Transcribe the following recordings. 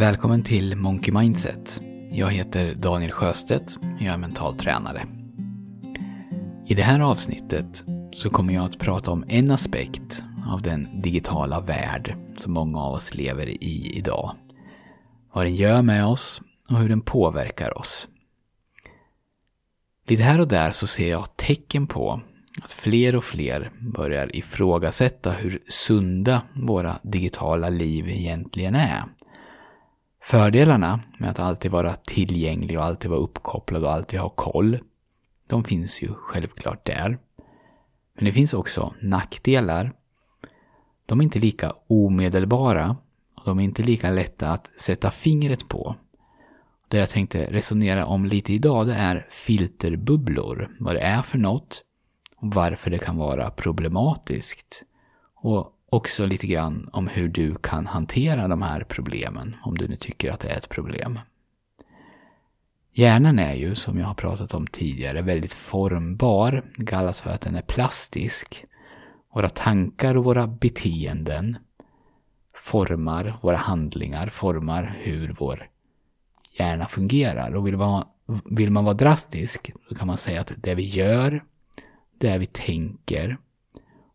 Välkommen till Monkey Mindset. Jag heter Daniel Sjöstedt, jag är mental tränare. I det här avsnittet så kommer jag att prata om en aspekt av den digitala värld som många av oss lever i idag. Vad den gör med oss och hur den påverkar oss. Lite här och där så ser jag tecken på att fler och fler börjar ifrågasätta hur sunda våra digitala liv egentligen är. Fördelarna med att alltid vara tillgänglig och alltid vara uppkopplad och alltid ha koll, de finns ju självklart där. Men det finns också nackdelar. De är inte lika omedelbara och de är inte lika lätta att sätta fingret på. Det jag tänkte resonera om lite idag det är filterbubblor, vad det är för något och varför det kan vara problematiskt. Och också lite grann om hur du kan hantera de här problemen, om du nu tycker att det är ett problem. Hjärnan är ju, som jag har pratat om tidigare, väldigt formbar. Det kallas för att den är plastisk. Våra tankar och våra beteenden formar våra handlingar, formar hur vår hjärna fungerar. Och vill man, vill man vara drastisk, så kan man säga att det vi gör, det vi tänker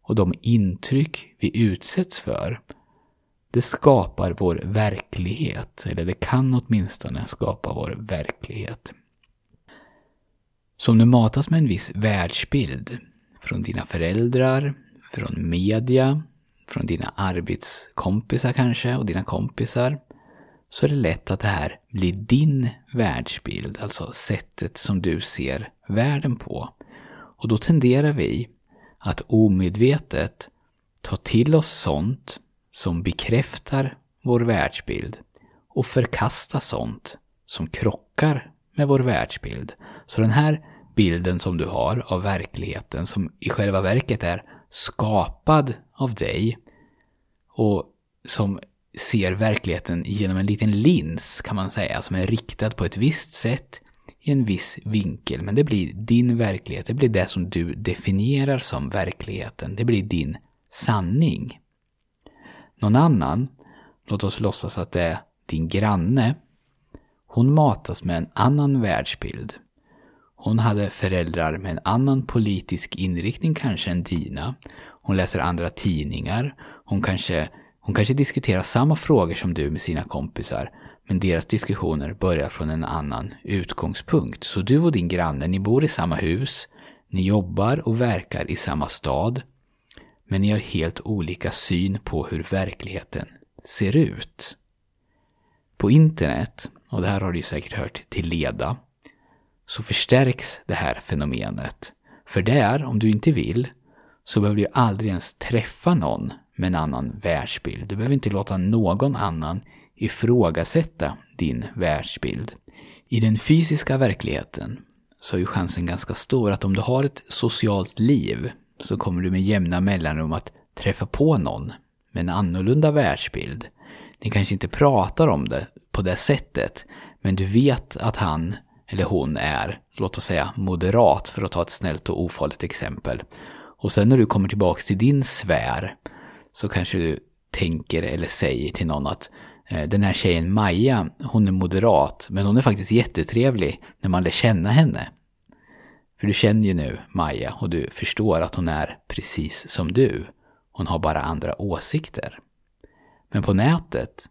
och de intryck vi utsätts för, det skapar vår verklighet. Eller det kan åtminstone skapa vår verklighet. Så om du matas med en viss världsbild från dina föräldrar, från media, från dina arbetskompisar kanske och dina kompisar, så är det lätt att det här blir din världsbild, alltså sättet som du ser världen på. Och då tenderar vi att omedvetet ta till oss sånt som bekräftar vår världsbild och förkasta sånt som krockar med vår världsbild. Så den här bilden som du har av verkligheten som i själva verket är skapad av dig och som ser verkligheten genom en liten lins kan man säga som är riktad på ett visst sätt i en viss vinkel. Men det blir din verklighet, det blir det som du definierar som verkligheten. Det blir din sanning. Någon annan, låt oss låtsas att det är din granne, hon matas med en annan världsbild. Hon hade föräldrar med en annan politisk inriktning kanske än dina. Hon läser andra tidningar. Hon kanske, hon kanske diskuterar samma frågor som du med sina kompisar. Men deras diskussioner börjar från en annan utgångspunkt. Så du och din granne, ni bor i samma hus. Ni jobbar och verkar i samma stad. Men ni har helt olika syn på hur verkligheten ser ut. På internet, och det här har du säkert hört till leda, så förstärks det här fenomenet. För där, om du inte vill, så behöver du aldrig ens träffa någon med en annan världsbild. Du behöver inte låta någon annan ifrågasätta din världsbild. I den fysiska verkligheten så är ju chansen ganska stor att om du har ett socialt liv så kommer du med jämna mellanrum att träffa på någon med en annorlunda världsbild. Ni kanske inte pratar om det på det sättet, men du vet att han eller hon är, låt oss säga moderat för att ta ett snällt och ofarligt exempel. Och sen när du kommer tillbaks till din sfär så kanske du tänker eller säger till någon att Eh, den här tjejen Maja, hon är moderat, men hon är faktiskt jättetrevlig när man lär känna henne. För du känner ju nu Maja och du förstår att hon är precis som du. Hon har bara andra åsikter. Men på nätet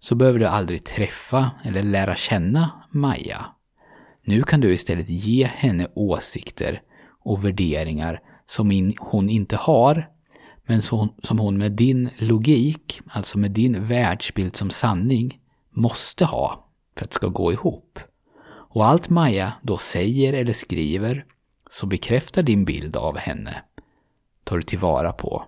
så behöver du aldrig träffa eller lära känna Maja. Nu kan du istället ge henne åsikter och värderingar som hon inte har, men som hon med din logik, alltså med din världsbild som sanning, måste ha för att det ska gå ihop. Och allt Maja då säger eller skriver så bekräftar din bild av henne tar du tillvara på.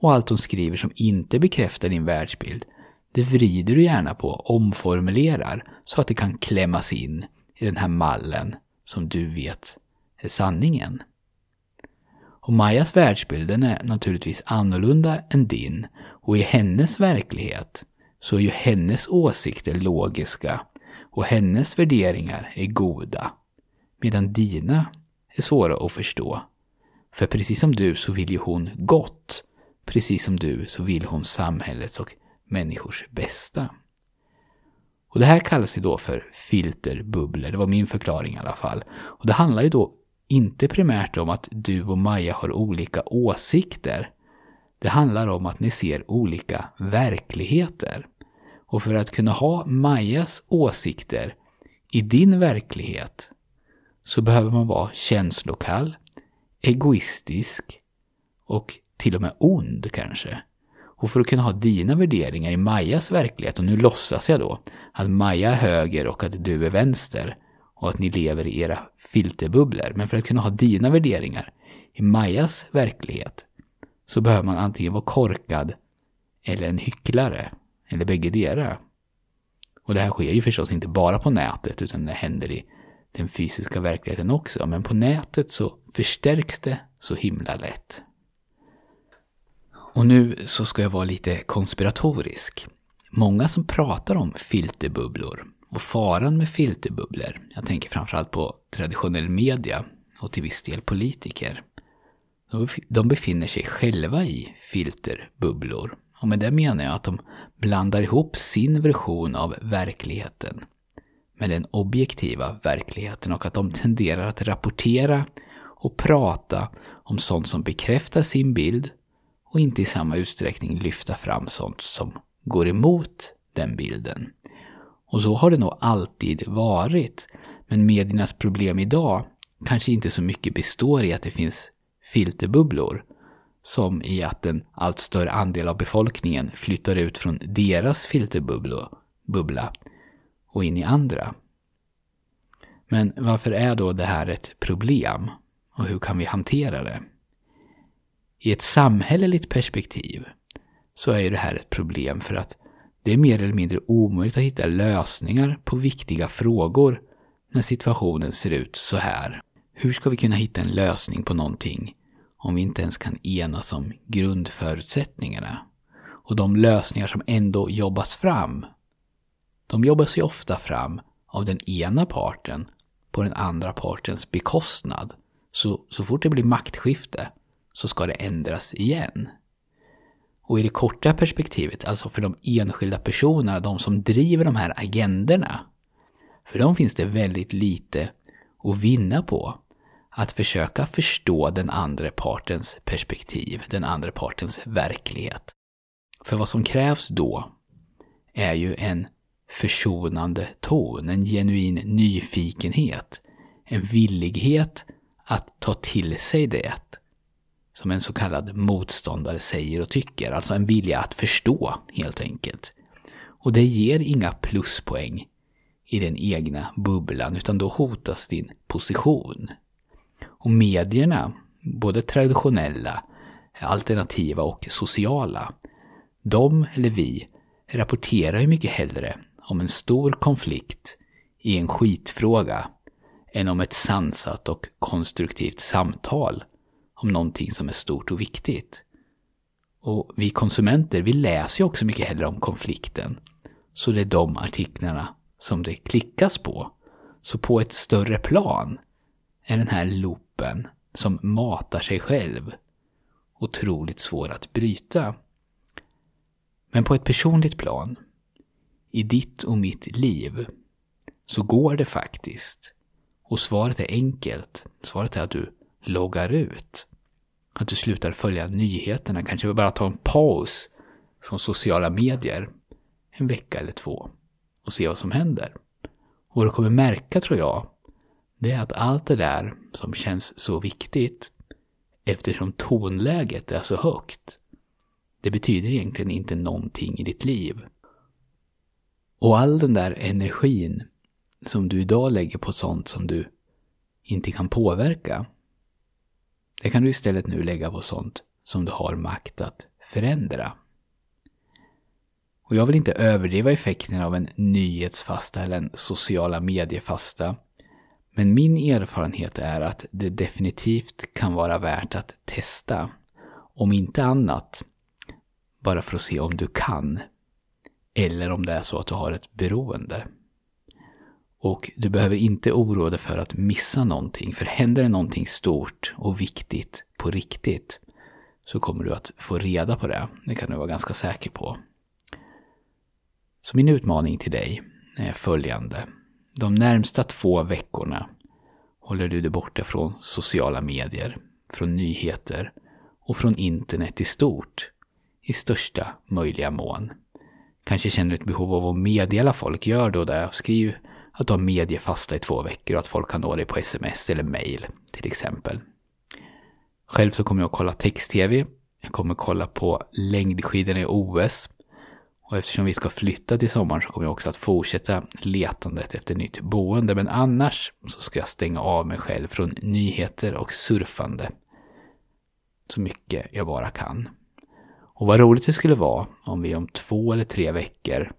Och allt hon skriver som inte bekräftar din världsbild, det vrider du gärna på, omformulerar, så att det kan klämmas in i den här mallen som du vet är sanningen. Och Majas världsbild den är naturligtvis annorlunda än din och i hennes verklighet så är ju hennes åsikter logiska och hennes värderingar är goda. Medan dina är svåra att förstå. För precis som du så vill ju hon gott. Precis som du så vill hon samhällets och människors bästa. Och det här kallas ju då för filterbubblor, det var min förklaring i alla fall. Och det handlar ju då inte primärt om att du och Maja har olika åsikter. Det handlar om att ni ser olika verkligheter. Och för att kunna ha Majas åsikter i din verklighet så behöver man vara känslokall, egoistisk och till och med ond kanske. Och för att kunna ha dina värderingar i Majas verklighet, och nu låtsas jag då att Maja är höger och att du är vänster och att ni lever i era filterbubblor. Men för att kunna ha dina värderingar i Majas verklighet så behöver man antingen vara korkad eller en hycklare, eller bägge delar. Och det här sker ju förstås inte bara på nätet utan det händer i den fysiska verkligheten också. Men på nätet så förstärks det så himla lätt. Och nu så ska jag vara lite konspiratorisk. Många som pratar om filterbubblor och faran med filterbubblor, jag tänker framförallt på traditionell media och till viss del politiker, de befinner sig själva i filterbubblor. Och med det menar jag att de blandar ihop sin version av verkligheten med den objektiva verkligheten och att de tenderar att rapportera och prata om sånt som bekräftar sin bild och inte i samma utsträckning lyfta fram sånt som går emot den bilden. Och så har det nog alltid varit. Men mediernas problem idag kanske inte så mycket består i att det finns filterbubblor som i att en allt större andel av befolkningen flyttar ut från deras filterbubbla och in i andra. Men varför är då det här ett problem? Och hur kan vi hantera det? I ett samhälleligt perspektiv så är det här ett problem för att det är mer eller mindre omöjligt att hitta lösningar på viktiga frågor när situationen ser ut så här. Hur ska vi kunna hitta en lösning på någonting om vi inte ens kan enas om grundförutsättningarna? Och de lösningar som ändå jobbas fram, de jobbas ju ofta fram av den ena parten på den andra partens bekostnad. Så, så fort det blir maktskifte så ska det ändras igen. Och i det korta perspektivet, alltså för de enskilda personerna, de som driver de här agenderna, för dem finns det väldigt lite att vinna på att försöka förstå den andra partens perspektiv, den andra partens verklighet. För vad som krävs då är ju en försonande ton, en genuin nyfikenhet, en villighet att ta till sig det som en så kallad motståndare säger och tycker, alltså en vilja att förstå helt enkelt. Och det ger inga pluspoäng i den egna bubblan, utan då hotas din position. Och medierna, både traditionella, alternativa och sociala, de eller vi rapporterar ju mycket hellre om en stor konflikt i en skitfråga än om ett sansat och konstruktivt samtal om någonting som är stort och viktigt. Och vi konsumenter, vi läser ju också mycket hellre om konflikten. Så det är de artiklarna som det klickas på. Så på ett större plan är den här loopen som matar sig själv otroligt svår att bryta. Men på ett personligt plan, i ditt och mitt liv, så går det faktiskt. Och svaret är enkelt. Svaret är att du loggar ut. Att du slutar följa nyheterna, kanske bara ta en paus från sociala medier en vecka eller två och se vad som händer. Och vad du kommer märka, tror jag, det är att allt det där som känns så viktigt, eftersom tonläget är så högt, det betyder egentligen inte någonting i ditt liv. Och all den där energin som du idag lägger på sånt som du inte kan påverka, det kan du istället nu lägga på sånt som du har makt att förändra. Och jag vill inte överdriva effekten av en nyhetsfasta eller en sociala mediefasta. Men min erfarenhet är att det definitivt kan vara värt att testa. Om inte annat, bara för att se om du kan. Eller om det är så att du har ett beroende. Och du behöver inte oroa dig för att missa någonting, för händer det någonting stort och viktigt på riktigt så kommer du att få reda på det. Det kan du vara ganska säker på. Så min utmaning till dig, är följande. De närmsta två veckorna håller du dig borta från sociala medier, från nyheter och från internet i stort i största möjliga mån. Kanske känner du ett behov av att meddela folk, gör då det. Skriv att du har mediefasta i två veckor och att folk kan nå dig på sms eller mail till exempel. Själv så kommer jag att kolla text-tv. Jag kommer kolla på längdskidorna i OS. Och eftersom vi ska flytta till sommaren så kommer jag också att fortsätta letandet efter nytt boende. Men annars så ska jag stänga av mig själv från nyheter och surfande. Så mycket jag bara kan. Och vad roligt det skulle vara om vi om två eller tre veckor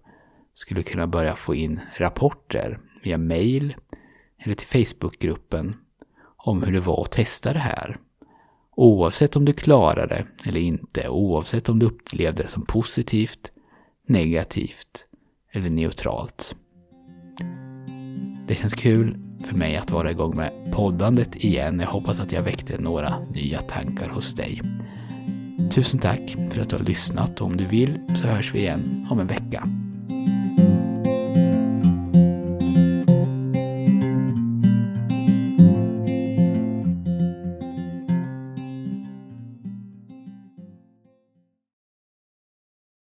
skulle kunna börja få in rapporter via mail eller till Facebookgruppen om hur det var att testa det här. Oavsett om du klarade det eller inte, oavsett om du upplevde det som positivt, negativt eller neutralt. Det känns kul för mig att vara igång med poddandet igen. Jag hoppas att jag väckte några nya tankar hos dig. Tusen tack för att du har lyssnat och om du vill så hörs vi igen om en vecka.